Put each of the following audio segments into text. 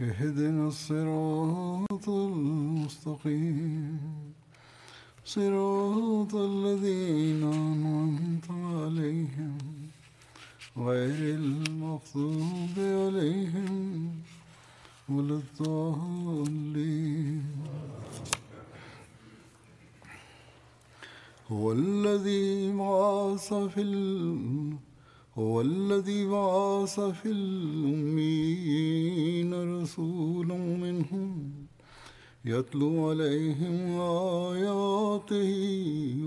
اهدنا الصراط المستقيم. صراط الذين أنعمت عليهم غير المغضوب عليهم ولا الضالين. هو الذي بعث في ال... هو الذي بعث في الأمين رسولا منهم يتلو عليهم آياته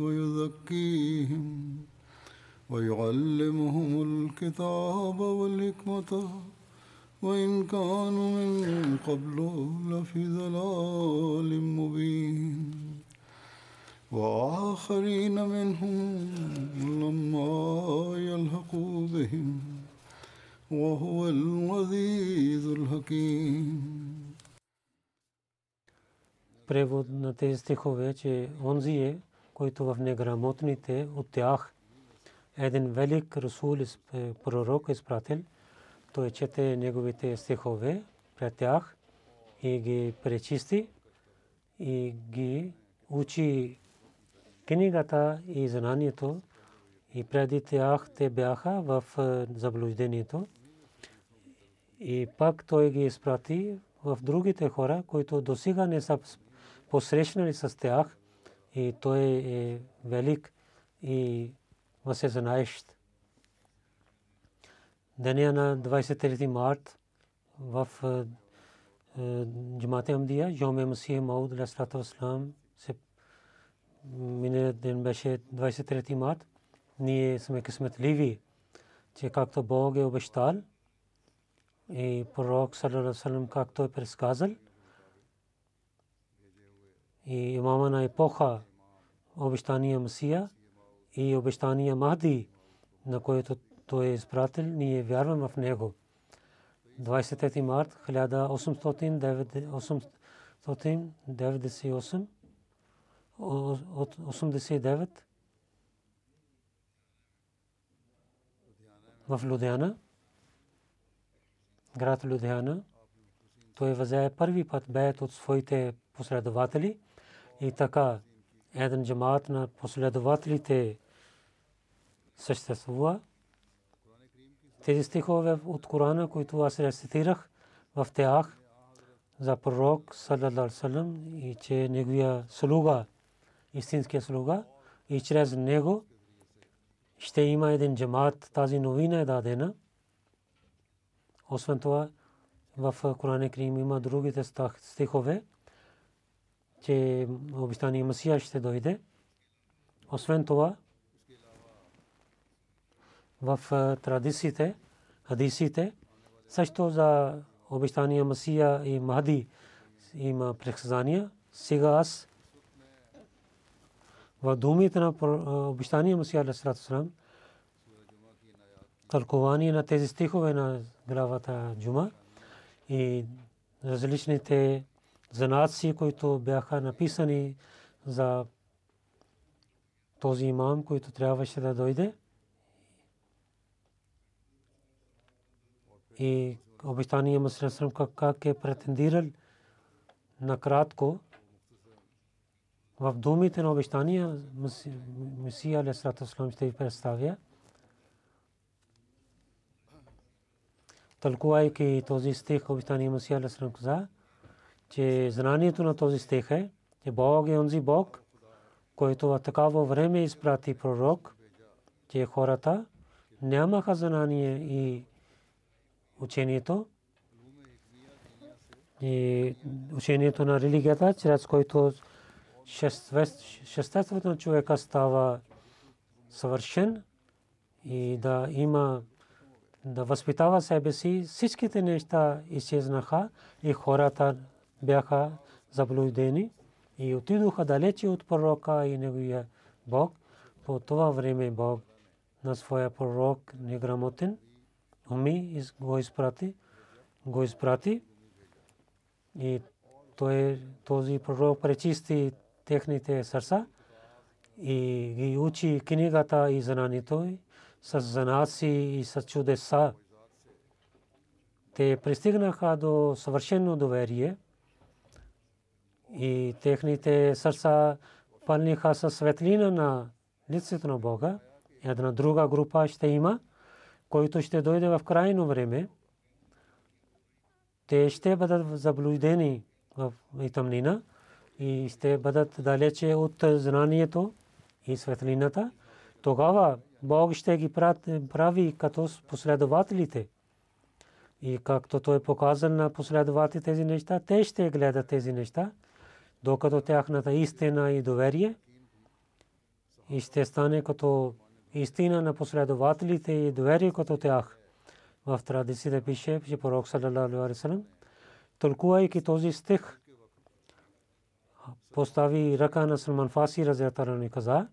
ويزكيهم ويعلمهم الكتاب والحكمة وإن كانوا من قبل لفي ضلال مبين. وآخرين منهم لما يلحقوا بهم وهو العزيز الحكيم превод на тези стихове, че онзи е, който в неграмотните от тях един велик Расул, пророк, изпратил, той чете неговите стихове пред тях и ги пречисти и ги учи книгата и знанието и преди тях те бяха в заблуждението и пак той ги изпрати в другите хора, които досега не са посрещнали с тях и той е велик и възсезнаещ. Деня на 23 март в Джамат Амдия, Йоме Масия Мауд Алейхиссалату Вассалам мине ден беше 23 март. Ние сме късметливи, че както Бог е обещал и пророк саллалаху както е предсказал и имама на епоха обещания Масия и обещания Махди, на който той е изпратил, ние вярваме в него. 23 март 1898 от 89 в Людиана, град Людиана. Той взе първи път бед от своите последователи и така един джамаат на последователите съществува. Тези стихове от Корана, които аз рецитирах в тях за пророк саллаллаху и че неговия слуга истинския слуга и чрез него ще има един джамат. Тази новина е дадена. Освен това, в Коране Крим има другите стихове, че обещания Масия ще дойде. Освен това, в традициите, хадисите, също за обещания Масия и Махди има предсказания. Сега аз в думите на обещания Масия Алейхиссалам тълкование на тези стихове на главата Джума и различните занаци, които бяха написани за този имам, който трябваше да дойде. И обещания Масия как е претендирал накратко в думите на обещания Месия Алейхиссалам ще ви представя. тълкувайки този стих, обитания Масия Алесалам каза, че знанието на този стих е, че Бог е онзи Бог, който в такава време изпрати пророк, че хората нямаха знание и учението, и учението на религията, чрез който шестеството на човека става съвършен и да има да възпитава себе си, всичките неща изчезнаха и хората бяха заблудени и отидоха далече от пророка и неговия Бог. По това време Бог на своя пророк неграмотен уми го изпрати, го изпрати и той, този пророк пречисти техните сърца и ги учи книгата и знанието с знаци и с чудеса. Те пристигнаха до съвършено доверие и техните сърца пълниха със светлина на лицето на Бога. Една друга група ще има, който ще дойде в крайно време. Те ще бъдат заблудени в тъмнина и ще бъдат далече от знанието и светлината. Тогава Бог ще ги прави като последователите. И както той е показан на последователите тези неща, те ще гледат тези неща, докато тяхната истина и доверие и ще стане като истина на последователите и доверие като тях. В традицията пише, че пророк саллалаху алейхи салам, тълкувайки този стих, постави ръка на Салман Фаси, разятара и каза,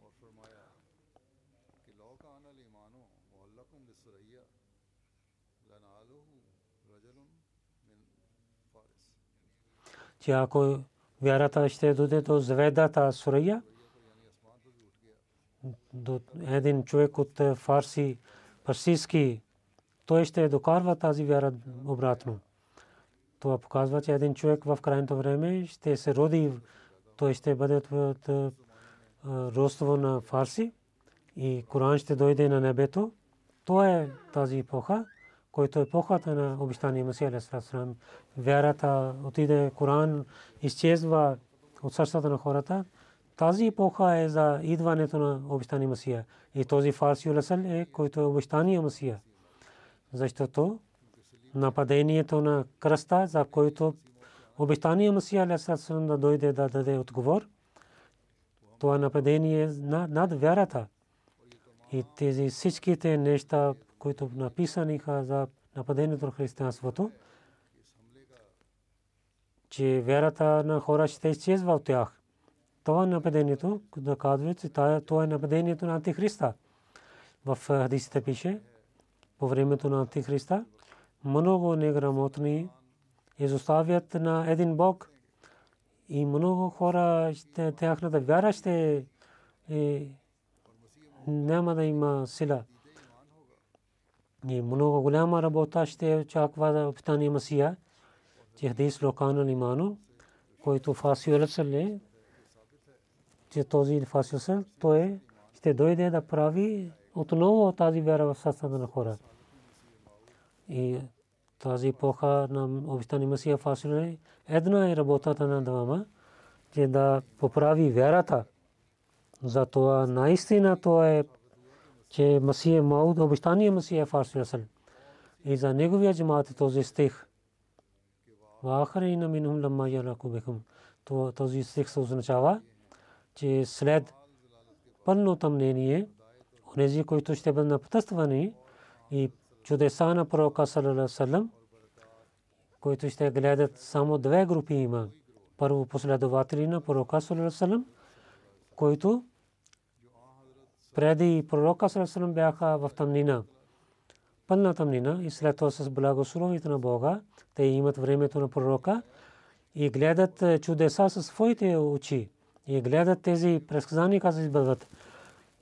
че ако вярата ще дойде до звездата Сурия, до един човек от фарси, парсийски, той ще докарва тази вяра обратно. Това показва, че един човек в крайното време ще се роди, той ще бъде от на фарси и Коран ще дойде на небето. Това е тази епоха който е епохата на обещания Масия Алейхиссалам. Вярата отиде, Коран изчезва от сърцата на хората. Тази епоха е за идването на обещания Масия. И този фарси Улесъл е, който е обещания Масия. Защото нападението на кръста, за който обещания Масия Алейхиссалам да дойде да даде отговор, това нападение е над вярата. И тези всичките неща, които написани за нападението на християнството, че вярата на хора ще изчезва от тях. Това нападението, да казва, че това е нападението на Антихриста. В хадисите пише, по времето на Антихриста, много неграмотни изоставят на един Бог и много хора, ще, тяхната вяра ще е, няма да има сила. И много голяма работа ще очаква за питание Масия, че хадис Локан Алимано, който Фасио Алсале, че този Фасио той ще дойде да прави отново тази вяра в сърцата на хора. И тази епоха на обещани Масия Фасио една е работата на двама, че да поправи вярата. Затова наистина това е че Масия Мауд, обещания Масия Фарси Расал. И за неговия джамаат е този стих. Вахарина минхум ламма яраку бихум. Този стих се означава, че след пълно тъмнение, онези, които ще бъдат напътствани и чудеса на пророка саллалаху които ще гледат само две групи има. Първо последователи на пророка саллалаху които преди пророка Сарасалам бяха в тъмнина. Пълна тъмнина и след това с благословите на Бога, те имат времето на пророка и гледат е, чудеса със своите очи и гледат тези предсказания как се избъдват.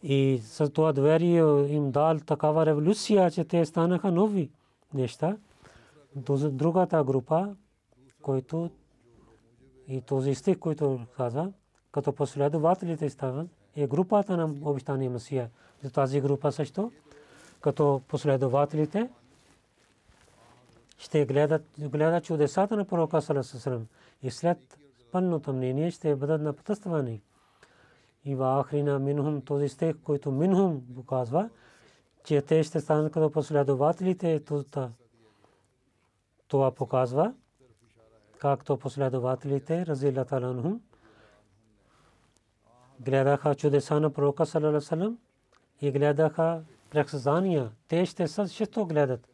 И с това доверие им дал такава революция, че те станаха нови неща. Другата група, който и този стих, който каза, като последователите стават, е групата на обещания Масия. За тази група също, като последователите, ще гледат, гледат чудесата на пророка Салесалам и след пълното мнение ще бъдат напътствани. И в Ахрина Минхум, този стих, който Минхум показва, че те ще станат като последователите, това показва, както последователите, разила таланхум, гледаха чудеса на пророка Салесалам и гледаха прексазания. Те ще също гледат.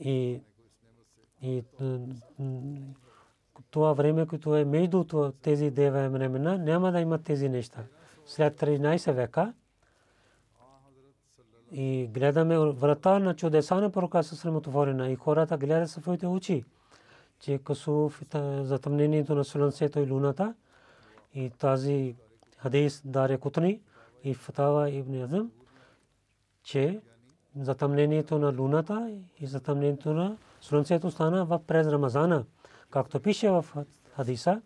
И това време, което е между тези дева времена, няма да имат тези неща. След 13 века и гледаме врата на чудеса на пророка с отворена и хората гледат своите очи, че Касуф, затъмнението на Слънцето и Луната и тази хадис Даря Кутни и Фатава Ибн Азам, че затъмнението на луната и затъмнението на слънцето стана през Рамазана. Както пише в хадиса,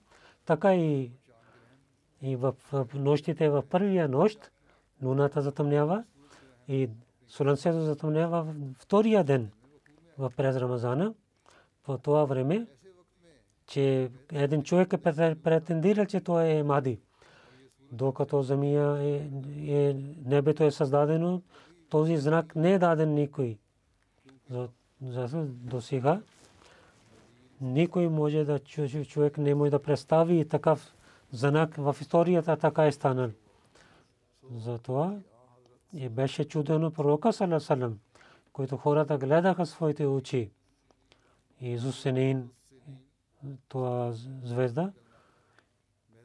така и, и в нощите в първия нощ луната затъмнява и слънцето затъмнява в втория ден в през Рамазана. В това време, че един човек е претендирал, че той е Мади. Докато земя е, е, небето е създадено, този знак не е даден никой. За до сега никой може да човек не може да представи такъв знак в историята така е станал. Затова и беше чудено пророка Салам, който хората гледаха своите очи. Исус Сенин, това звезда,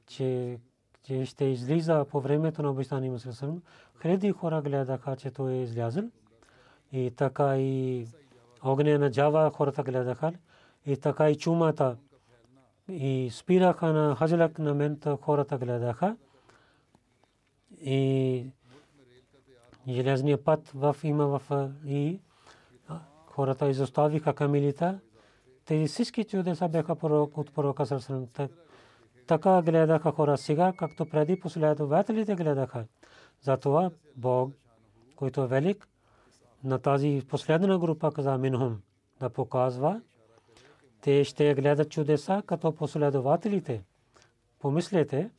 че, че ще излиза по времето на обещания Мусалам. Хиляди хора гледаха, че той е излязъл. И така и огня на Джава хората гледаха. И така и чумата. И спираха на хаджалак на мента хората гледаха. И железния път в има в и хората изоставиха камилита. Тези всички чудеса бяха от пророка Сърсърм. Така гледаха хора сега, както преди последователите гледаха. Затова Бог, който е велик, на тази последна група каза Минхум да показва, те ще гледат чудеса като последователите. Помислете,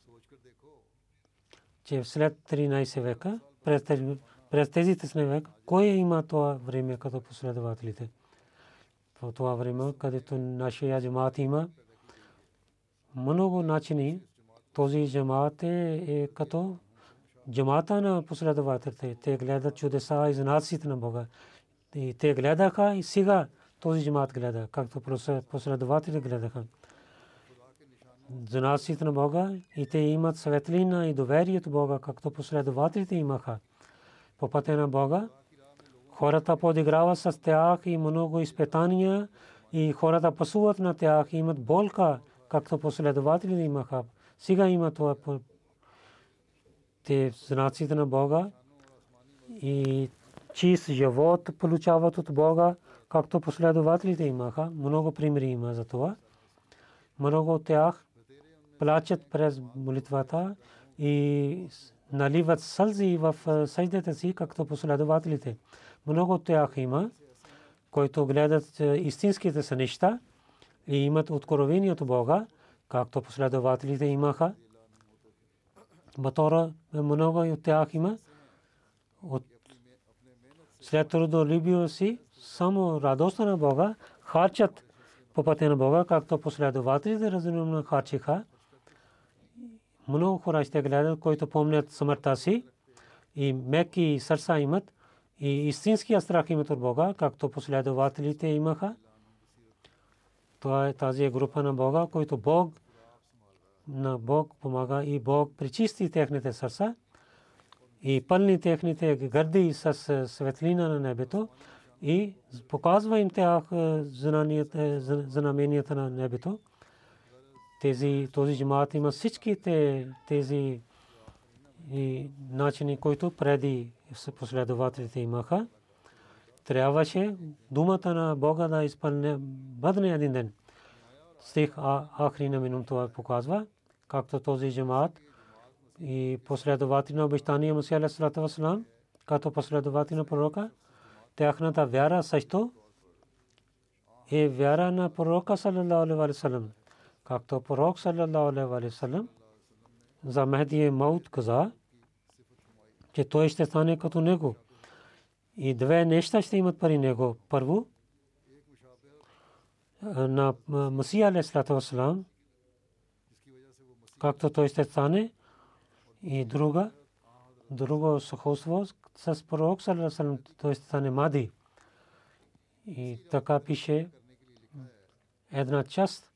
че след 13 века, през тези 13 века, кой има това време като последователите? В това време, където нашия джамаат има много начини, този джамаат е, е като джамата на последователите. Те гледат чудеса и знаците на Бога. И те гледаха и сега този джамат гледа, както последователи гледаха. Знаците на Бога и те имат светлина и доверие от Бога, както последователите имаха. По пътя на Бога хората подиграват с тях и много изпитания и хората пасуват на тях и имат болка, както последователите имаха. Сега има това те знаците на Бога и чист живот получават от Бога, както последователите имаха. Много примери има за това. Много от тях плачат през молитвата и наливат сълзи в съждата си, както последователите. Много от тях има, които гледат истинските са и имат откровение от Бога, както последователите имаха. Батора много от тях има. От след трудолюбието си, само радостта на Бога, харчат по пътя на Бога, както последователите разумно харчиха. Много хора ще гледат, които помнят смъртта си и меки сърца имат и истинския страх имат от Бога, както последователите имаха. Това е тази група на Бога, който Бог на Бог помага и Бог причисти техните сърца и пълни техните гърди с светлина на небето и показва им тях знаменията на небето. Тези, този джамаат има всичките тези и начини, които преди последователите имаха. Трябваше думата на Бога да изпълне бъдне един ден. Стих Ахри на минум това показва както този джамаат и последователи на обещания Мусия алейхиссалату вассалам, като последователи на пророка, тяхната вяра също е вяра на пророка саллаллаху алейхи ва саллям както пророк ва саллям за Мехди Маут каза че той ще стане като него и две неща ще имат пари него първо на Масия алейхи салам както той ще стане и друга друго сходство с пророк саллаллаху той стане Мади и така пише една част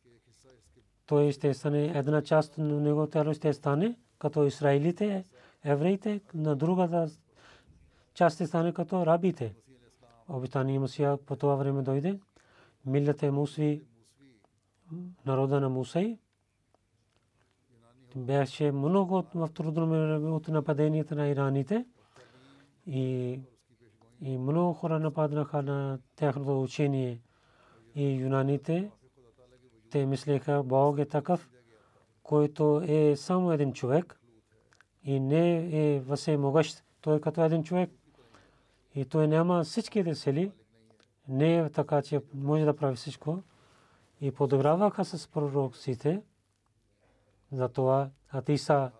той ще стане една част на него тяло ще стане като израилите, евреите, на другата част ще стане като рабите. Обитания Мусия по това време дойде. Милята Мусви, народа на Мусей, беше много в трудно от нападенията на ираните и и много хора нападнаха на тяхното учение и юнаните. Те мислеха, Бог е такъв, който е само един човек и не е въземогъщ. Той е като един човек и той няма всичките сили. Не е така, че може да прави всичко. И подиграваха с пророкците. Затова Атиса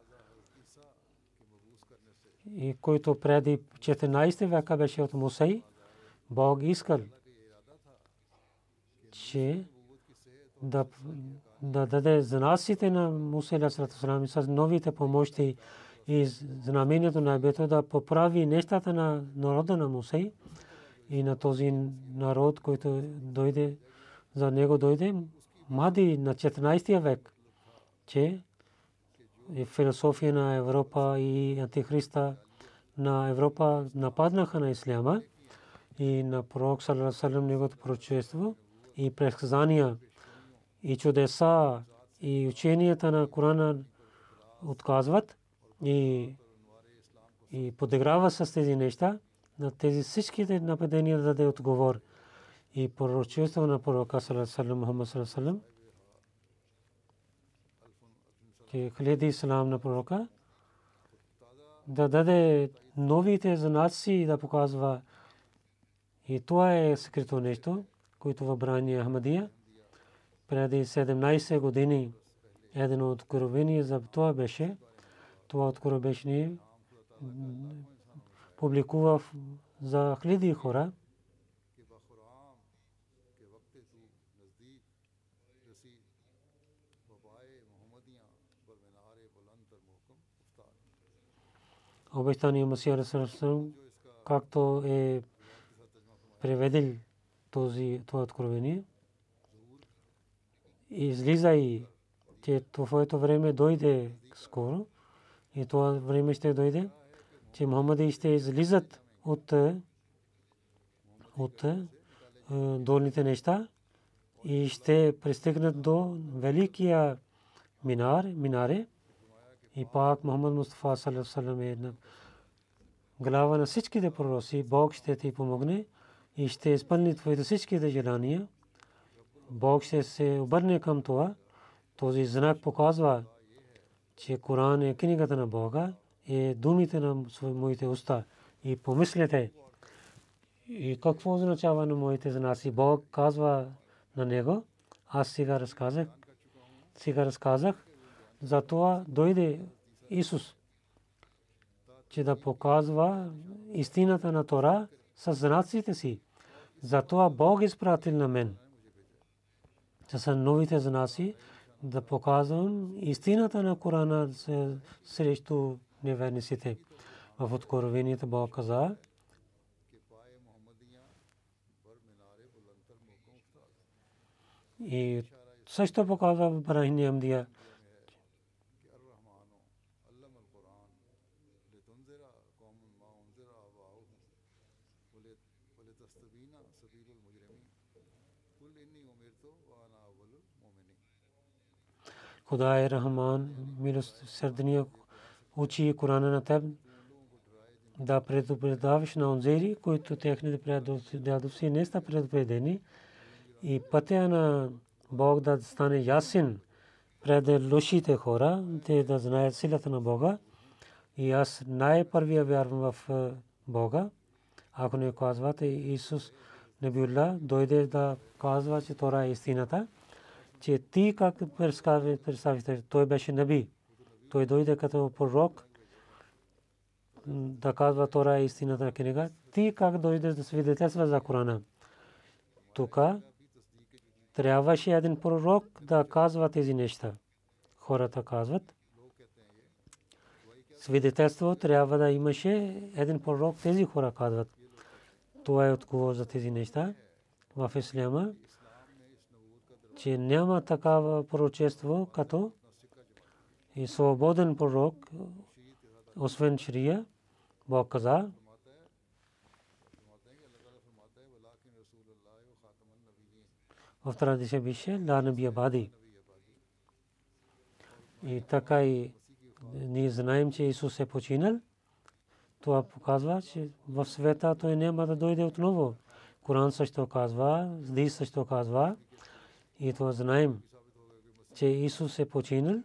и който преди 14 века беше от Мусей, Бог искал, че да, да даде знаците на Мусей Салам с новите помощи и знамението на Ебето да поправи нещата на народа на Мусей и на този народ, който дойде, за него дойде Мади на 14 век, че и философия на Европа и антихриста на Европа нападнаха на исляма и на пророк саллаллаху неговото пророчество и предсказания и чудеса и ученията на Корана отказват и и подиграва с тези неща на тези всичките нападения да даде отговор. И пророчество на пророка алейхи Мухаммад саллаллаху че хиляди ислам на пророка. Да даде новите знаци да показва. И това е скрито нещо, което в брани Ахмадия преди 17 години едно откровение за това беше. Това откровение публикува за хиляди хора обещания Масия Расулам, както е преведил този това откровение. Излиза и че твоето време дойде скоро и това време ще дойде, че Мухаммади ще излизат от от долните неща и ще пристигнат до великия минар, минаре, и пак Мухаммад Мустафа саллаллаху е глава на всичките пророци. Бог ще ти помогне и ще изпълни твоите всичките желания. Бог ще се обърне към това. Този знак показва, че Коран е книгата на Бога и думите на моите уста. И помислете, и какво означава на моите знаци? Бог казва на него, аз сега разказах, сега разказах, затова дойде Исус, че да показва истината на Тора с знаците си. Затова Бог изпратил на мен. Са новите знаци да показвам истината на Корана срещу неверниците. В откровението Бог каза, и също показва Брахини Амдия, خدا رحمان милосърдния учи Корана на теб да предупреждаваш на онзери, които техните предадовци не са предупредени и пътя на Бог да стане ясен пред лошите хора, те да знаят силата на Бога. И аз най-първия вярвам в Бога. Ако не казвате Исус Набиулла дойде да казва, че Тора е истината, че ти как представите, той беше наби. Той дойде като пророк да казва Тора е истината книга. Ти как дойде да свидетелства за Корана? Тук трябваше един пророк да казва тези неща. Хората казват. Свидетелство трябва да имаше един пророк. Тези хора казват. Това е отговор за тези неща в Исляма, че няма такава пророчество като и свободен пророк, освен Шрия, Бог каза, в традиция беше ла наби абади. И така и ние знаем, че Исус е починал. Това показва, че в света той няма да дойде отново. Коран също казва, Здис също казва. И това знаем, че Исус е починал.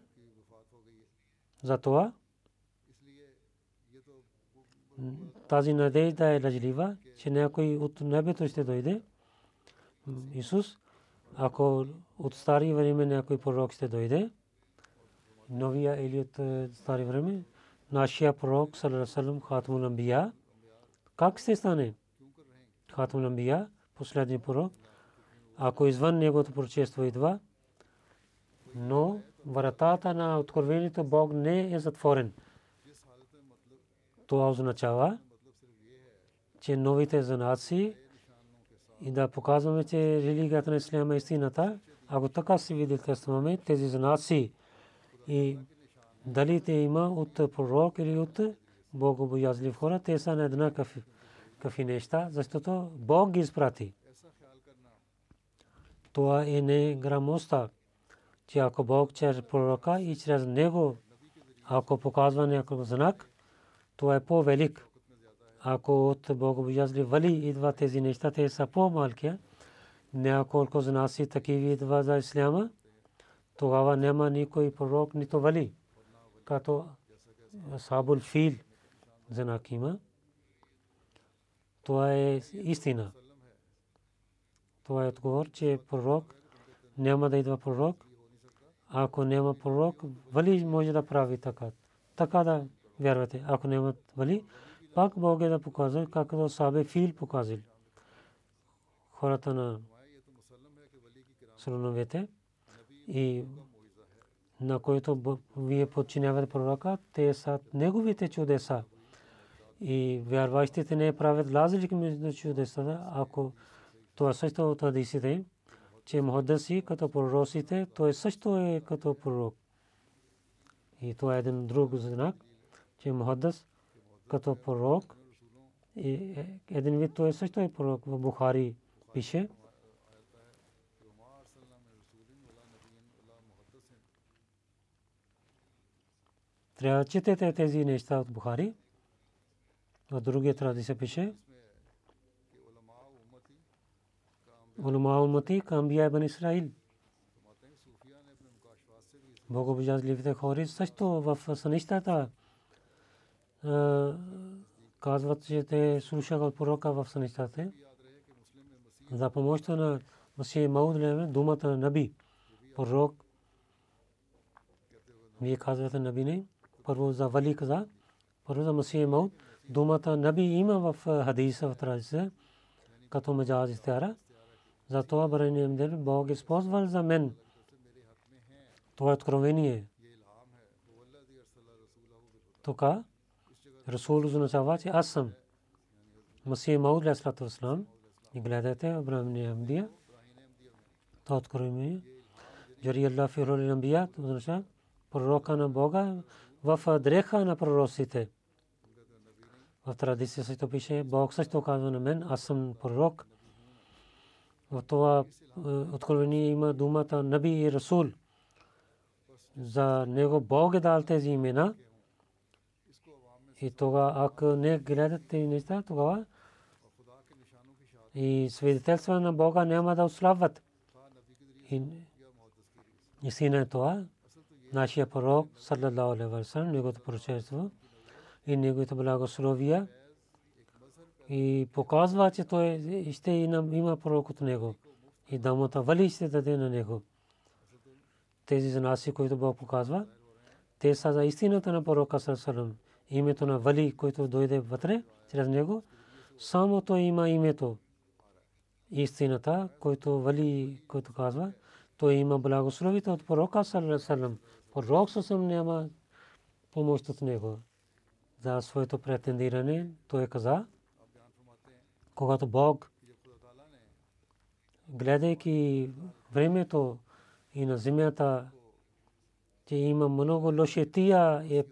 Затова тази надежда е лъжлива, че някой от небето ще дойде. Исус, ако от стари време някой пророк ще дойде, новия или от е, стари време, нашия пророк, салам, хатмул амбия, как ще стане? Хатмул амбия, последния пророк, ако извън негото пророчество идва, но вратата на откровението Бог не е затворен. Това означава, че новите занаци и да показваме, че религията на Исляма е истината. Ако така си свидетелстваме тези занаци и дали те има от пророк или от богобоязлив хора, те са на една кафи неща, защото Бог ги изпрати. Това е не грамоста, че ако Бог чрез пророка и чрез него, ако показва някакъв знак, това е по-велик. Ако от богобоязли вали идва тези неща, те са по-малки. Няколко знаси такива идва за исляма, тогава няма никой пророк, нито вали. Като Сабул Фил знак има. Това е истина. Това е отговор, че пророк няма да идва пророк. Ако няма пророк, вали може да прави така. Така да вярвате. Ако нямат вали, пак Бог е да показва, както Сабе Фил показал. Хората на слоновете и на които вие подчинявате пророка, те са неговите чудеса. И вярващите не правят разлики между чудесата, ако това също от хадисите, че Мухаддаси като пророците, той също е като пророк. И това е един друг знак, че Мухаддас като пророк, и един вид той също е пророк в Бухари пише. Трябва да четете тези неща от Бухари. В другия традиция пише. Улмаалматик, Амбия Ибн Исраил. Много обожателите хори също в сънищата казват, че те слушаха от пророка в сънищата. За помощта на Масия Мауд Леме, думата на Наби, пророк, вие казвате Наби не, първо за Вали каза, първо за Масия Мауд, думата Наби има в хадиса в традиция, като меджаз изтяра. Истяра. Затова браним дел Бог използвал за мен. Това е откровение. Тук Расул означава, че аз съм. Масия Мауд Леслату Ислам. И гледате Абрахам Амбия. Това откровение. Джари Аллах Фирол Амбия. Това означава пророка на Бога в дреха на пророците. В традиция също пише, Бог също казва на мен, аз съм пророк в това е, откровение има думата Наби и Расул. За него Бог е дал тези имена. И тогава, ако не гледат тези неща, тогава и свидетелства на Бога няма да ослабват. И истина е това. Нашия пророк, саллалаху алейхи ва саллям, неговото пророчество и неговото благословие и показва, че той ще има пророк от него. И дамата вали ще даде на него. Тези знаси, които Бог показва, те са за истината на пророка Сарасалам. Името на вали, който дойде вътре, чрез него, само той има името. Истината, който вали, който казва, той има благословите от пророка Сарасалам. Пророк Сарасалам няма помощ от него. За своето претендиране той каза, когато Бог, гледайки времето и на земята, че има много лошетия е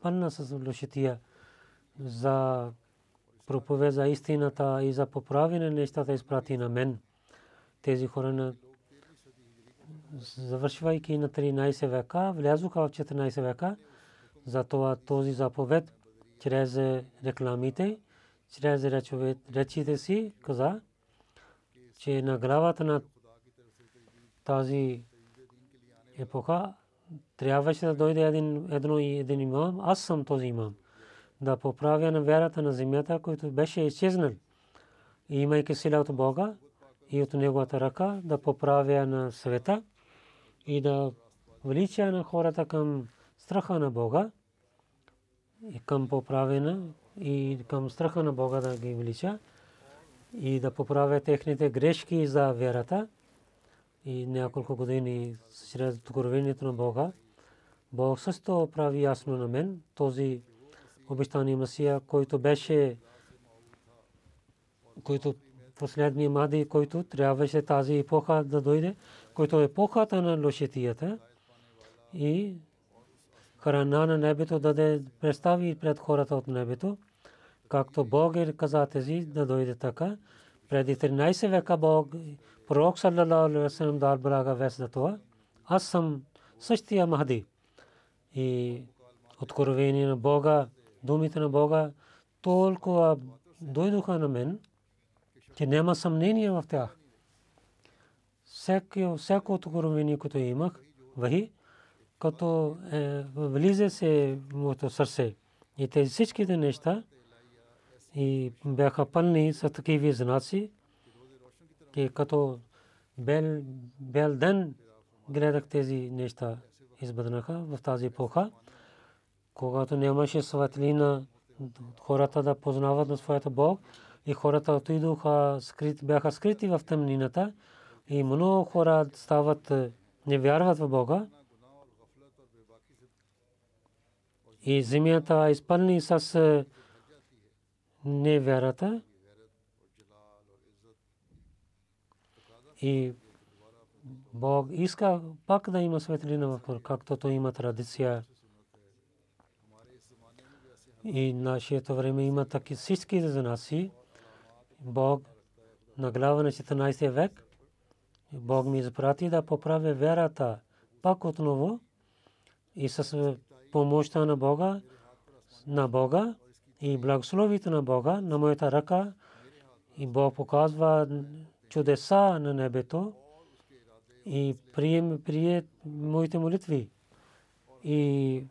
пълна с лошетия за проповед за истината и за поправяне на нещата изпрати на мен. Тези хора на завършвайки на 13 века, влязоха в 14 века, затова този заповед чрез рекламите чрез речите си каза, че на главата на тази епоха трябваше да дойде един, едно и един имам. Аз съм този имам. Да поправя на вярата на земята, който беше изчезнал. И имайки сила от Бога и от Неговата ръка, да поправя на света и да влича на хората към страха на Бога и към поправена и към страха на Бога да ги влича и да поправя техните грешки за вярата и няколко години чрез откровението на Бога. Бог също прави ясно на мен този обещания Масия, който беше който последния Мади, който трябваше тази епоха да дойде, който е епохата на лошетията и храна на небето даде представи пред хората от небето, както Бог е каза тези да дойде така. Преди 13 века Бог, пророк саллалаху алейхи вассалам дал вест за това. Аз съм същия Махди. И откровение на Бога, думите на Бога толкова дойдоха на мен, че няма съмнение в тях. Всяко откровение, което имах, вахи, като е, влиза се моето сърце. И тези всичките неща и бяха пълни с такива знаци, и като бел, бел ден гледах тези неща избъднаха в тази епоха, когато нямаше светлина, хората да познават на своята Бог и хората отидоха, скрит, бяха скрити в тъмнината и много хора стават, не вярват в Бога. И земята изпълни с невярата и Бог иска пак да има светлина в както то има традиция. И нашето време има таки всички за нас Бог на глава на 14 век Бог ми изпрати да поправя вярата пак отново и с помощта на Бога на Бога и благословите на Бога на моята ръка и Бог показва чудеса на небето и прием прие моите молитви и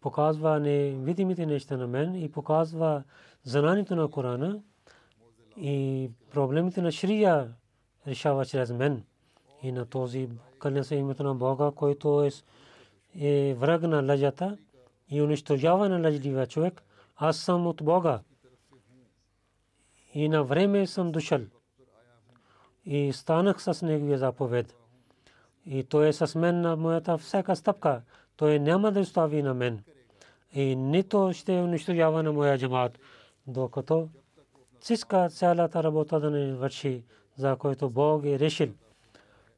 показва невидимите неща на мен и показва знанието на Корана и проблемите на Шрия решава чрез мен. И на този кълня се името на Бога, който е, е враг на лъжата и унищожава на лъжливия човек, аз съм от Бога. И на време съм дошъл. И станах с неговия заповед. И той е с мен на моята всяка стъпка. Той няма да остави на мен. И нито ще унищожава на моя джамат, докато всичка цялата работа да не върши, за който Бог е решил.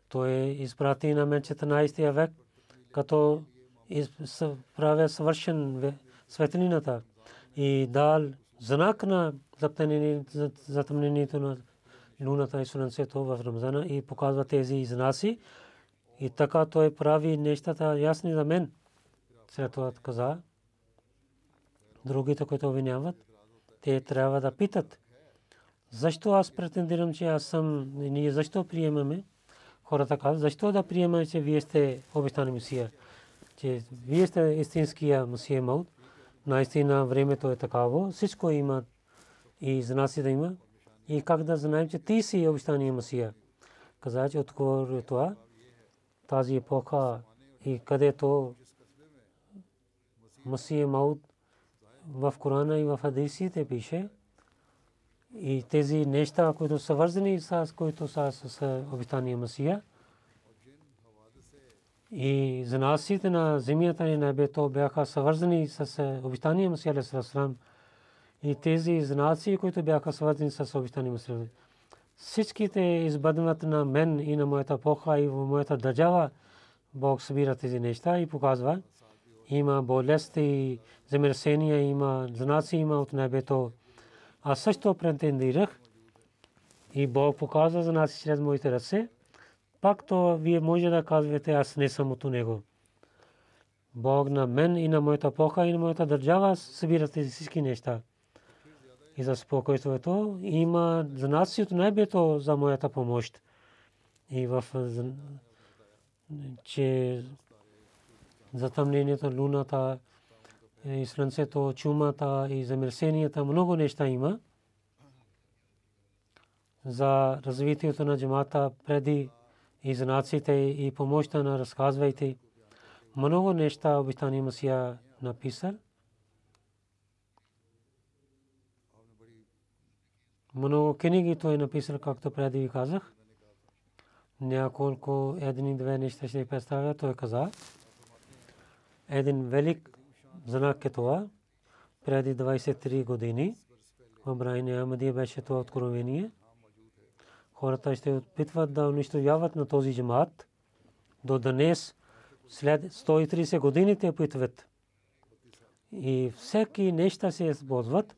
Той изпрати на мен 14 век, като правя съвършен светлината и дал знак на затъмнението на луната и слънцето в Рамзана и показва тези знаци. И така той прави нещата ясни за мен. След това каза, другите, които обвиняват, те трябва да питат. Защо аз претендирам, че аз съм, ние защо приемаме? Хората казват, защо да приемаме, че вие сте обещани мисия? че вие сте истинския Мусия Мауд, наистина времето е такаво, всичко има и за нас да има. И как да знаем, че ти си обещания Масия. Каза, че откоро това, тази епоха и където Масия Маут в Корана и в Хадисите пише, и тези неща, които са вързани с които са с обитания Масия, и занасите на земята и небето бяха свързани с обитания Масия Алейхиссалам. И тези знаци, които бяха свързани с обитания Масия. Всичките избъдват на мен и на моята поха и в моята държава, Бог събира тези неща и показва. Има болест и замърсения, има знаци, има от небето. Аз също претендирах и Бог показва за нас чрез моите ръце. Пак то вие може да казвате, аз не съм от него. Бог на мен и на моята поха и на моята държава събира тези всички неща. И за спокойствието има знаци от небето за моята помощ. И в че затъмнението, луната, и слънцето, чумата и замърсенията, много неща има за развитието на джамата преди и знаците и помощта на разказвайте. Много неща обитани Масия написал. Много книги той е написал, както преди ви казах. Няколко едни две неща ще представя. Той каза, един велик знак е това. Преди 23 години в Брайне Амадия беше това откровение. Хората ще опитват да унищожават на този джамаат. До днес, след 130 години те опитват. И всеки неща се използват.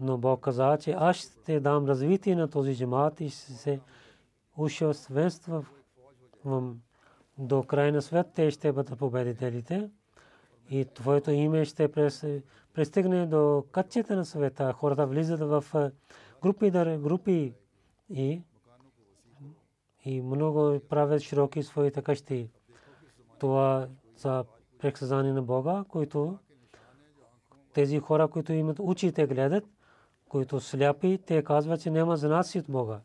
Но Бог каза, че аз ще дам развитие на този джамаат и се усъвършенствам до края на свет. Те ще бъдат победителите и твоето име ще пристигне до качета на света. Хората влизат в групи, групи и, и много правят широки своите къщи. Това за прексъзнание на Бога, които тези хора, които имат учите гледат, които сляпи, те казват, че няма знаци от Бога.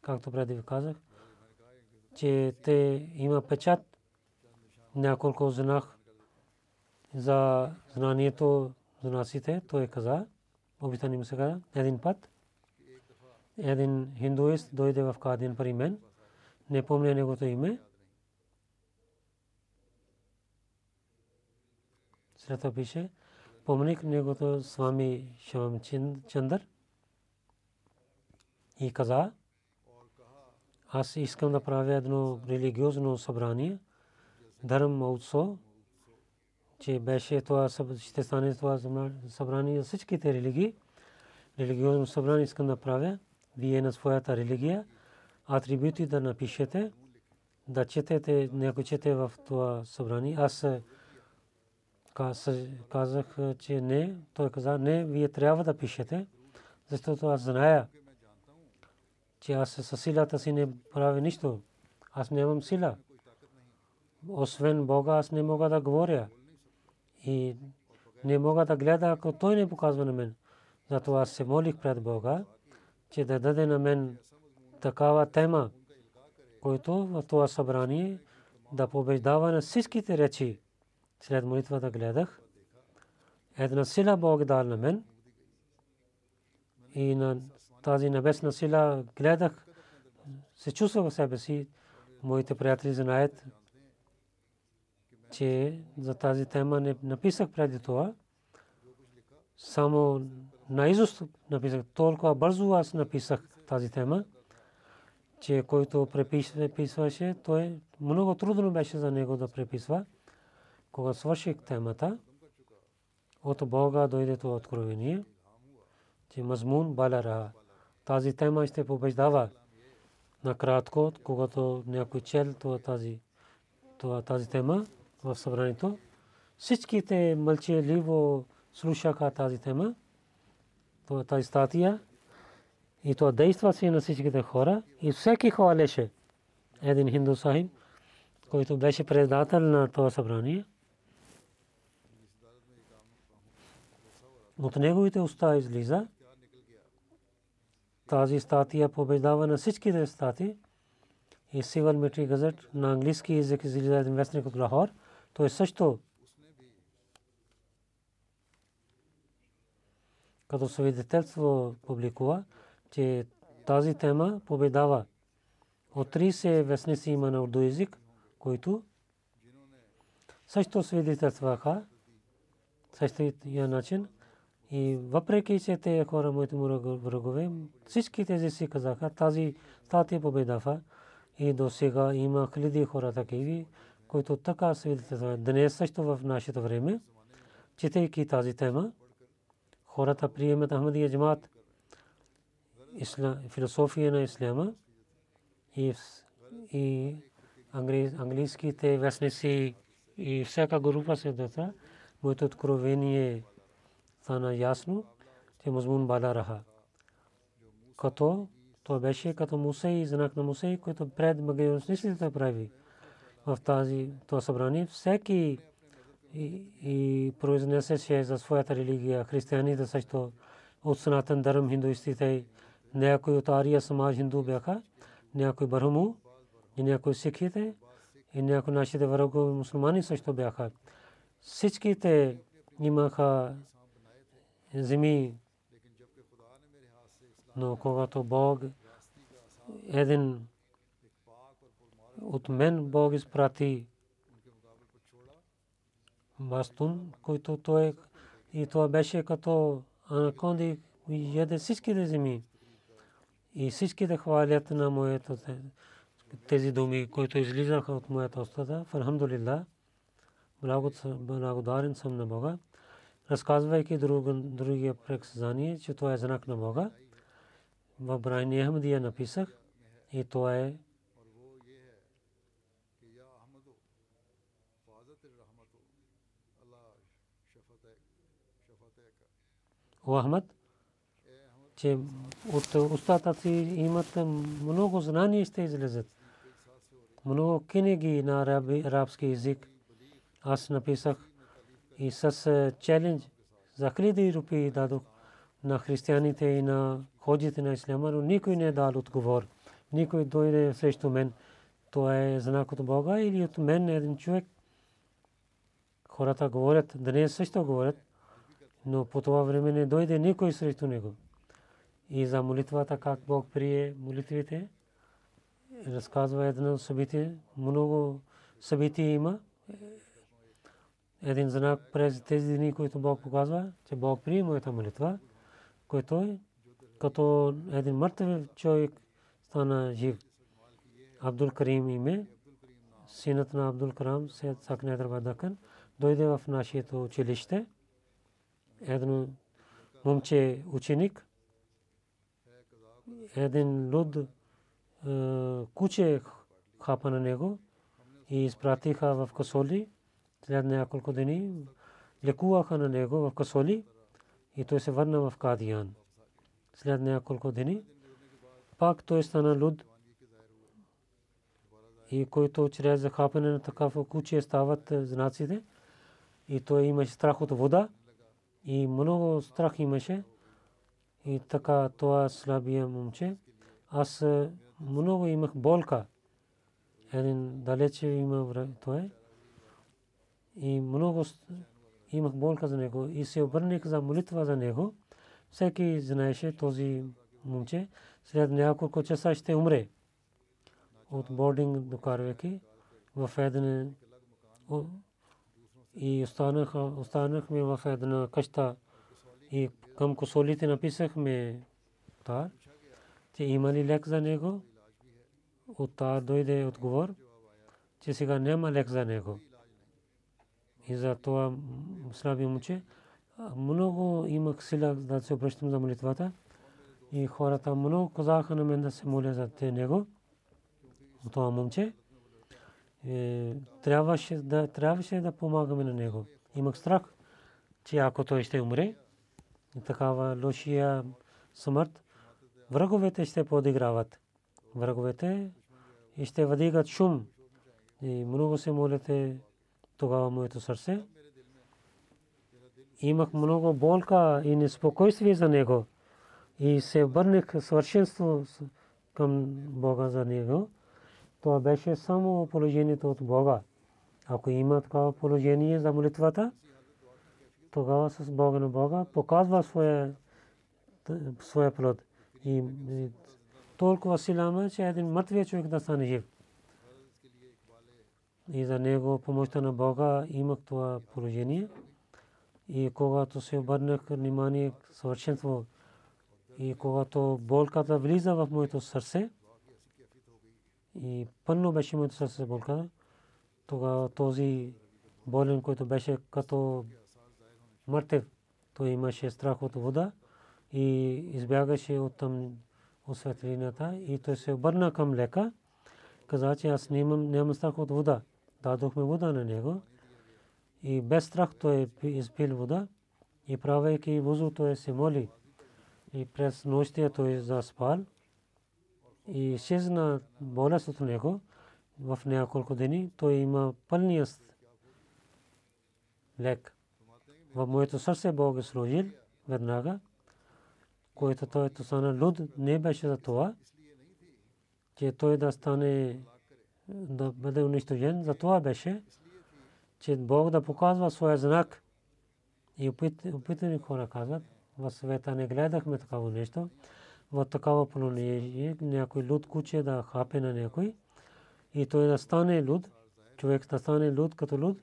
Както преди ви казах, че те има печат няколко знах за знанието знаците, той каза, обитани му се каза, един път, един хиндуист дойде в Кадин при мен, не помня негото име, след това пише, помних негото свами Шам Чандър и каза, аз искам да правя едно религиозно събрание, Дърм Маутсо, че беше това, ще стане това събрание всичките религии. Религиозно събрание искам да правя. Вие на своята религия атрибути да напишете, да четете, някой чете в това събрание. Аз казах, че не. Той каза, не, вие трябва да пишете, защото аз зная, че аз със силата си не правя нищо. Аз нямам сила освен Бога, аз не мога да говоря. И не мога да гледа, ако Той не показва на мен. Затова аз се молих пред Бога, че да даде на мен такава тема, който в това събрание да побеждава на всичките речи. След молитвата гледах. Една сила Бог дал на мен. И на тази небесна сила гледах, се чувствах в себе си. Моите приятели знаят, че за тази тема не написах преди това. Само наизуст написах. Толкова бързо аз написах тази тема, че който преписваше, той много трудно беше за него да преписва. Кога свърших темата, от Бога дойде това откровение, че мазмун балара. Тази тема ще побеждава. Накратко, когато някой чел тази, тази тема, в събранието. Всичките мълчеливо слушаха тази тема, тази статия. И това действа си на всичките хора. И всеки хвалеше един хинду сахиб, който беше председател на това събрание. От неговите уста излиза тази статия побеждава на всичките статии. И Сиван Митри Газет на английски език излиза един вестник от Лахор – той също като свидетелство публикува, че тази тема победава. От 30 вестници има на урду език, които също свидетелстваха същия начин. И въпреки, че те хора, моите му врагове, всички тези си казаха, тази статия победаха. И до сега има хиляди хора такива, които така свидетелстват. Днес също в нашето време, четейки тази тема, хората приемат Ахмадия джамат, философия на исляма и, и английските вестници и всяка група се дата, моето откровение стана ясно, че мазмун бада раха. Като това беше като Мусей, знак на Мусей, който пред магиоснисите прави в тази това събрание. Всеки и, и произнесеше за своята религия. Християните също от Санатан Дарам хиндуистите, някои от Ария Самаж хинду бяха, някои Бархаму и някои сикхите и някои нашите врагове мусулмани също бяха. Всичките имаха земи но когато Бог един от мен Бог изпрати бастун, който той и това беше като анаконди яде всичките земи. И всички да хвалят на моето тези думи, които излизаха от моята уста. Алхамдулилlah, благодарен съм на Бога. Разказвайки другия прексъзнание, че това е знак на Бога в Брайни Ахмадия написах и то е Ахмад, че от устата си имат много знания ще излезат. Много книги на арабски език. Аз написах и с челендж за хиляди рупии дадох на християните и на ходите на исляма, но никой не е дал отговор. Никой дойде срещу мен. Това е знак от Бога или от мен един човек. Хората говорят, днес също говорят, но по това време не дойде никой срещу него. И за молитвата, как Бог прие молитвите, разказва едно събитие. Много събития има. Един знак през тези дни, които Бог показва, че Бог прие моята молитва, който е като един мъртъв човек стана жив. Абдул Карим име, синът на Абдул Карам, Сед Сакнедър Бадакан, дойде в нашето училище. Едно момче ученик, един луд куче хапа на него и изпратиха в Косоли. След няколко дни лекуваха на него в Косоли и той се върна в Кадиян след няколко дни. Пак той стана луд и който чрез захапане на такава куче стават знаците. И той имаше страх от вода и много страх имаше. И така това слабия момче. Аз много имах болка. Един далече има това. И много имах болка за него. И се обърнах за молитва за него. Всеки знаеше този момче след няколко часа ще умре. От бординг докарвайки в един и останахме в една къща и към косолите написахме та, че има ли лек за него. От та дойде отговор, че сега няма лек за него. И за това слаби момче много имах сила да се обръщам за молитвата. И хората много казаха на мен да се моля за те него. Това момче. Трябваше да, трябваше да помагаме на него. Имах страх, че ако той ще умре, такава лошия смърт, враговете ще подиграват. Враговете ще въдигат шум. И много се молите тогава моето сърце имах много болка и неспокойствие за него и се върнах съвършенство към Бога за него. Това беше само положението от Бога. Ако има такова положение за молитвата, тогава с Бога на Бога показва своя, своя плод. И, толкова силама, че един мъртвия човек да стане жив. И за него помощта на Бога имах това положение. И когато се обърнах внимание съвършенство и когато болката влиза в моето сърце и пълно беше моето сърце болката, тогава този болен, който беше като мъртъв, той имаше страх от вода и избягаше от там от и той се обърна към лека, каза, че аз нямам, нямам страх от вода. Дадохме вода на него и без страх той изпил вода и правейки вузу той се моли. И през нощта той заспал и изчезна болест от него в няколко дни. Той има пълният лек. В моето сърце Бог е сложил веднага, който той стана луд, не беше за това, че той да стане да бъде унищожен. За това беше, че Бог да показва своя знак. И опитани хора казват, в света не гледахме такава нещо. В такава положение някой луд куче да хапе на някой и той да стане луд, човек да стане луд като луд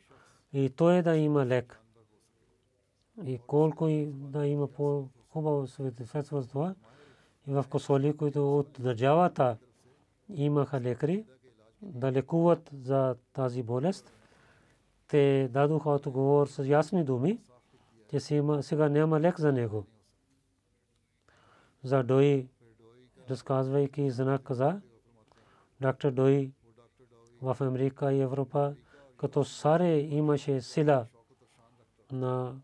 и той да има лек. И колко да има по-хубаво свидетелство за това. И в Косоли, които от държавата имаха лекари, да лекуват за тази болест. Те дадоха отговор с ясни думи, че сега няма лек за него. За Дой, разказвайки знак каза, доктор Дой в Америка и Европа, като саре имаше сила на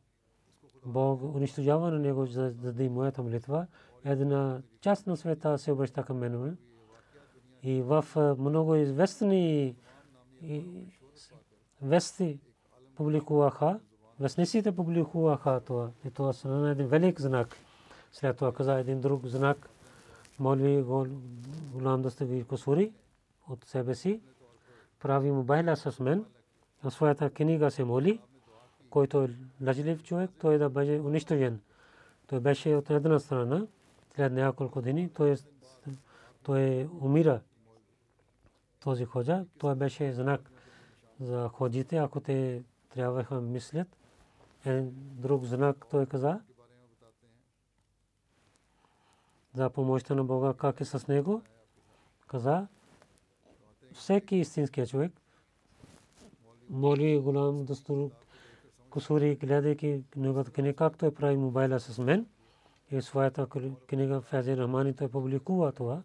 Бог унищожава на него, за да има моята молитва. Една част на света се обръща към мен. И в много известни вести публикуваха, вестниците публикуваха това. И това е един велик знак. След това каза един друг знак. Молви Гулам Достави Косури от себе си. Прави мобайла с мен. На своята книга се моли който е лъжлив човек, той да бъде унищожен. Той беше от една страна, след няколко дни, той, той умира. Този ходжа, той беше знак за ходите, ако те трябваха мислят. Един друг знак той каза за помощта на Бога, как е с него. Каза, всеки истинския човек, моли голям дастур кусури, гледайки неговата книга, както е прави мобайла с мен. И своята книга Фази Рахмани той публикува това.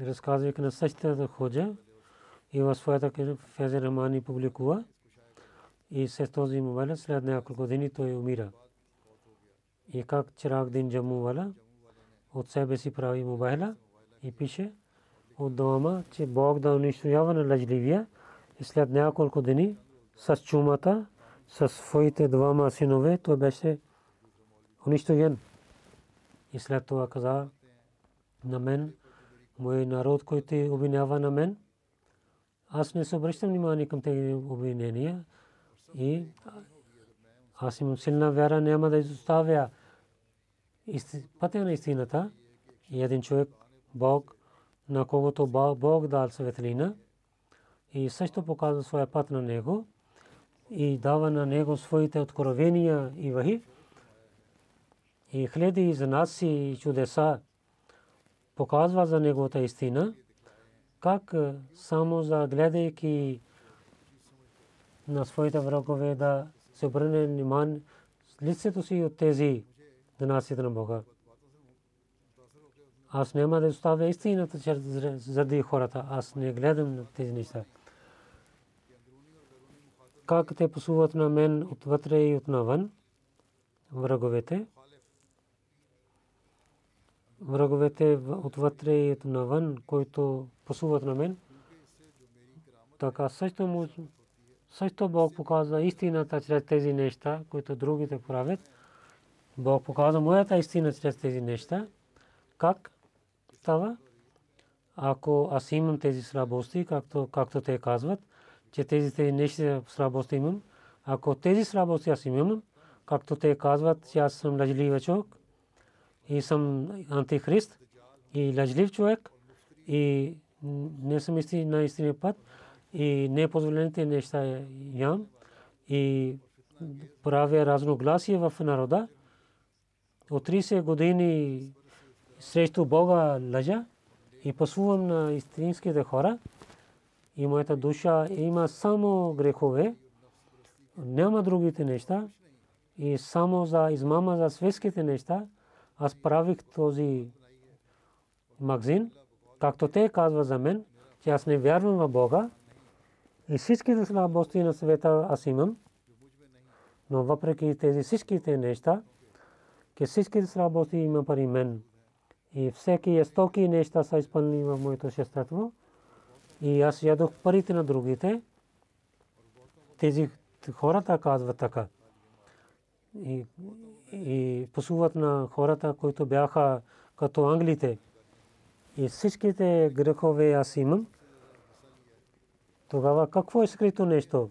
Разказвайки на същата ходжа и в своята книга Фази Рахмани публикува. И с този мобайл след няколко дни той умира. И как чирак дин джаму вала от себе си прави мобайла и пише от дома, че Бог да унищожава на лъжливия и след няколко дни с чумата, с своите двама синове, той беше унищожен. И след това каза на мен, мой народ, който обвинява на мен, аз не се обръщам внимание към тези обвинения и аз имам силна вяра, няма да изоставя пътя на истината. И един човек, Бог, на когото Бог дал светлина, и също показва своя път на него и дава на него своите откровения и вахи. И хиляди нас и чудеса показва за неговата истина, как само за гледайки на своите врагове да се обърне внимание лицето си от тези донасите на Бога. Аз няма да оставя истината заради хората. Аз не гледам на тези неща как те посуват на мен отвътре и от навън, враговете. Враговете отвътре и от навън, които посуват на мен, така също му също Бог показва истината чрез тези неща, които другите правят. Бог показва моята истина чрез тези неща. Как става? Ако аз имам тези слабости, както, както те казват, че тези, тези неща слабости имам, ако тези слабости аз имам, както те казват, че аз съм лъжлив човек и съм антихрист и лъжлив човек и не съм истин, на истинния път и непозволените неща ям и правя разногласие в народа. От 30 години срещу Бога лъжа и посувам на истинските хора. И моята душа има само грехове, няма другите неща. И само за измама за светските неща аз правих този магазин, както те казват за мен, че аз не вярвам в Бога. И всичките слабости на света аз имам, но въпреки тези всичките неща, че всичките слабости има пари мен и всеки е стоки неща са изпълнени в моето шестетво и аз ядох парите на другите, тези хората казват така. И, и посуват на хората, които бяха като англите. И всичките грехове аз имам. Тогава какво е скрито нещо?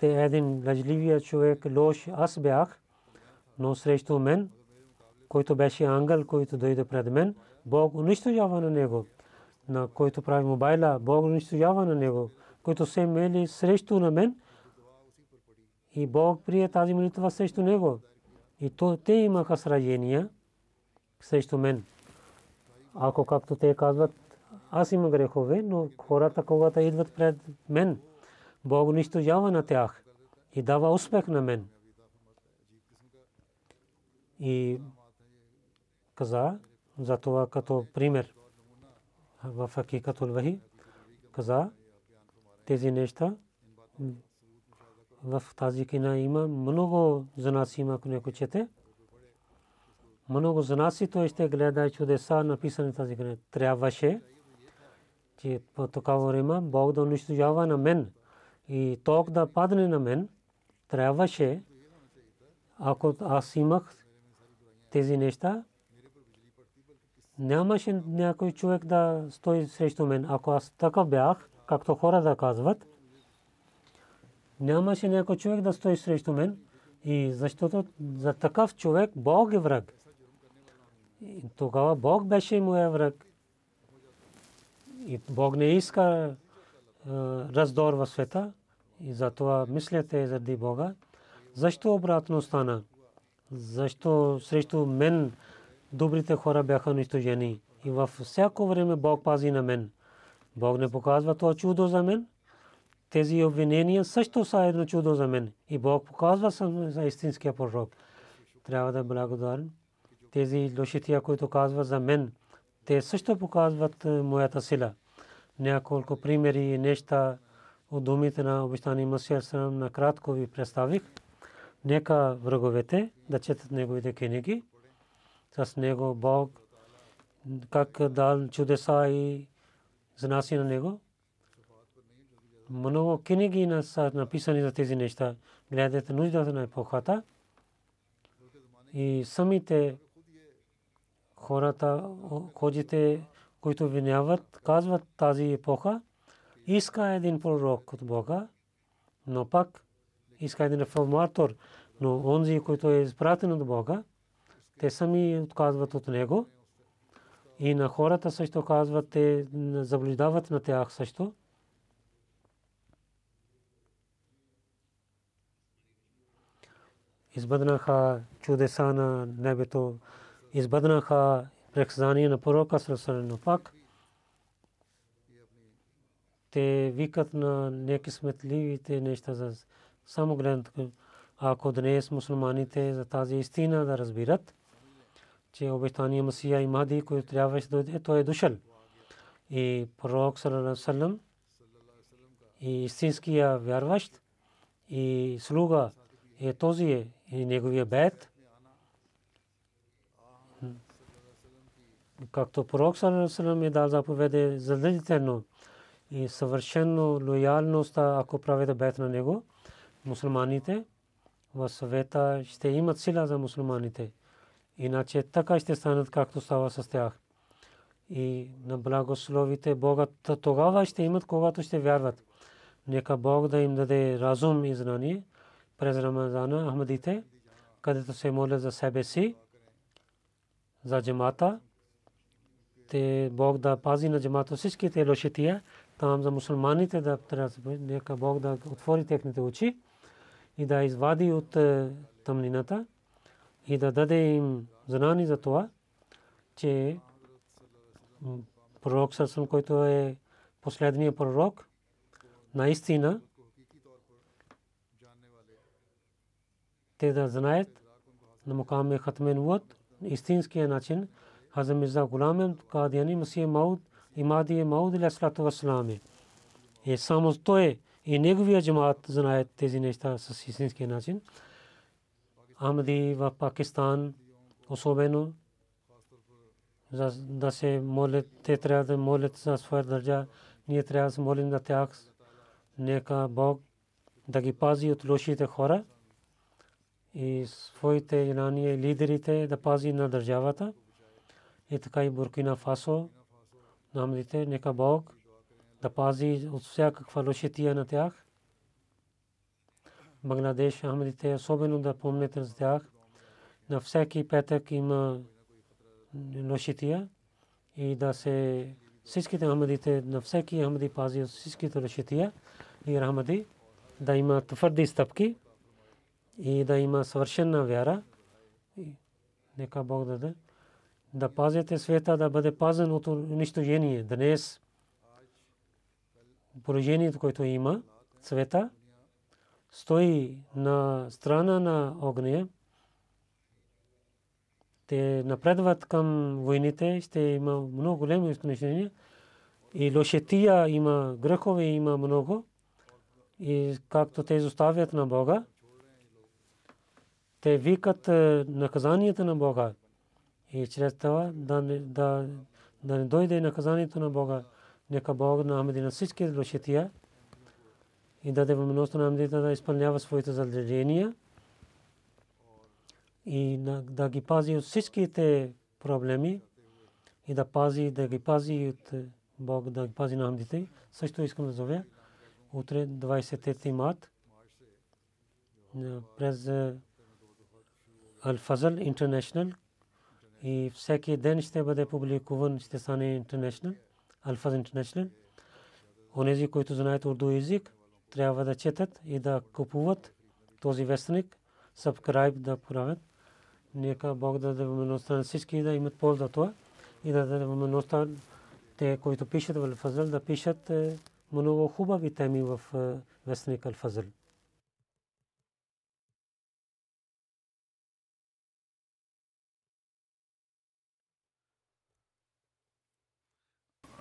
Те един лъжливия човек, лош, аз бях, но срещу мен, който беше ангел, който дойде пред мен, Бог унищожава на него. На който прави мобайла, Бог унищожава на него. Който се мели срещу на мен, и Бог прие тази молитва срещу него. И то те имаха сражения срещу мен. Ако както те казват, аз имам грехове, но хората, когато идват пред мен, Бог унищожава на тях и дава успех на мен. И каза за това като пример в Хакикатул Вахи, каза тези неща в тази кина има много занаси има, ако някой чете. Много занаси той ще гледа чудеса написани тази книга. Трябваше, че по такава време Бог да унищожава на мен и ток да падне на мен. Трябваше, ако аз имах тези неща, нямаше някой човек да стои срещу мен. Ако аз така бях, както хора да казват, нямаше някой човек да стои срещу мен. И защото за такъв човек Бог е враг. И тогава Бог беше моя враг. И Бог не иска раздор в света. И затова мислете заради Бога. Защо обратно стана? Защо срещу мен добрите хора бяха унищожени? И във всяко време Бог пази на мен. Бог не показва това чудо за мен тези обвинения също са едно чудо за мен. И Бог показва съм за истинския пророк. Трябва да благодарен. Тези лошития, които казват за мен, те също показват е, моята сила. Няколко примери и неща от думите на обещани Масия Сърам накратко ви представих. Нека враговете да четат неговите книги. С него Бог как дал чудеса и занаси на него много книги са написани за тези неща. Гледате нуждата на епохата и самите хората, ходите, които виняват, казват тази епоха, иска един пророк от Бога, но пак иска един реформатор, но онзи, който е изпратен от Бога, те сами отказват от него. И на хората също казват, те заблуждават на тях също. избъднаха чудеса на небето, избъднаха предсказания на пророка Сърсалено пак. Те викат на неки сметливите неща за само гледането. Ако днес мусулманите за тази истина да разбират, че обещания Масия и Мади, който трябваше да дойде, той е дошъл. И пророк Салалалалалалам и истинския вярващ и слуга е този е и неговия бед. Както пророк саллаллаху е дал заповеде задължително и съвършено лоялността, ако правите бед на него, мусулманите в съвета ще имат сила за мусулманите. Иначе така ще станат както става с тях. И на благословите Бога тогава ще имат, когато ще вярват. Нека Бог да им даде разум и знание през Рамазана Ахмадите, където се молят за себе си, за джамата. Те Бог да пази на джамата всичките лошития, там за мусулманите да трябва, нека Бог да отвори техните очи и да извади от е, тъмнината и да даде им знани за това, че пророк Сърсън, който е последният пророк, наистина те да знаят на мукам е хатмен вод, истинския начин, Хазам Мирза Гулам Кадияни Масия Мауд Имади Мауд Алясалату Васлами. И само той и неговия джамаат знаят тези неща с истинския начин. Ахмади в Пакистан особено за да се молят, те трябва да молят за своя държа. Ние трябва да се молим за тях. Нека Бог да ги пази от лошите хора и своите знания, лидерите да пази на държавата. И така и Буркина Фасо, намдите, нека Бог да пази от всякаква лошития на тях. Бангладеш, Ахмедите, особено да помните за тях. На всеки петък има лошития и да се всичките Ахмедите, на всеки Ахмеди пази от всичките лошития и Рахмади да има твърди стъпки и да има съвършена вяра. Нека Бог да даде да пазите света да бъде пазен от унищожение. Днес положението, което има, света, стои на страна на огня. Те напредват към войните, ще има много големи изконечения. И лошетия има, грехове има много. И както те изоставят на Бога, те викат е, наказанията на Бога. И чрез това да да, да не дойде наказанието на Бога. Нека Бог на Амедина всички лошития и даде възможност на Амедина да изпълнява своите задължения и да ги пази от всичките проблеми и да пази, да ги пази от Бог, да ги пази на Амедите. Също искам да зовя утре 23 март през Al-Fazl International и всеки ден ще бъде публикуван, ще стане интернешнл, Алфаз Интернешнл. Онези, които знаят урду език, трябва да четат и да купуват този вестник, сабскрайб да правят. Нека Бог да даде възможността на всички да имат полза това и да даде възможността те, които пишат в Алфазъл, да пишат е, много хубави теми в е, вестник Алфазъл.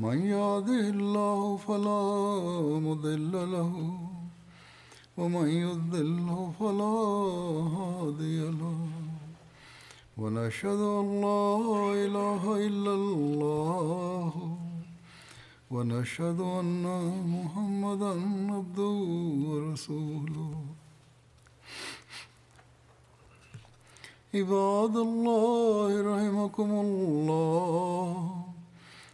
من يهده الله فلا مضل له ومن يضلله فلا هادي له. ونشهد أن لا إله إلا الله ونشهد أن محمدا عبده ورسوله. عباد الله رحمكم الله.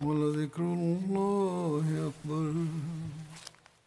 ولذكر الله أكبر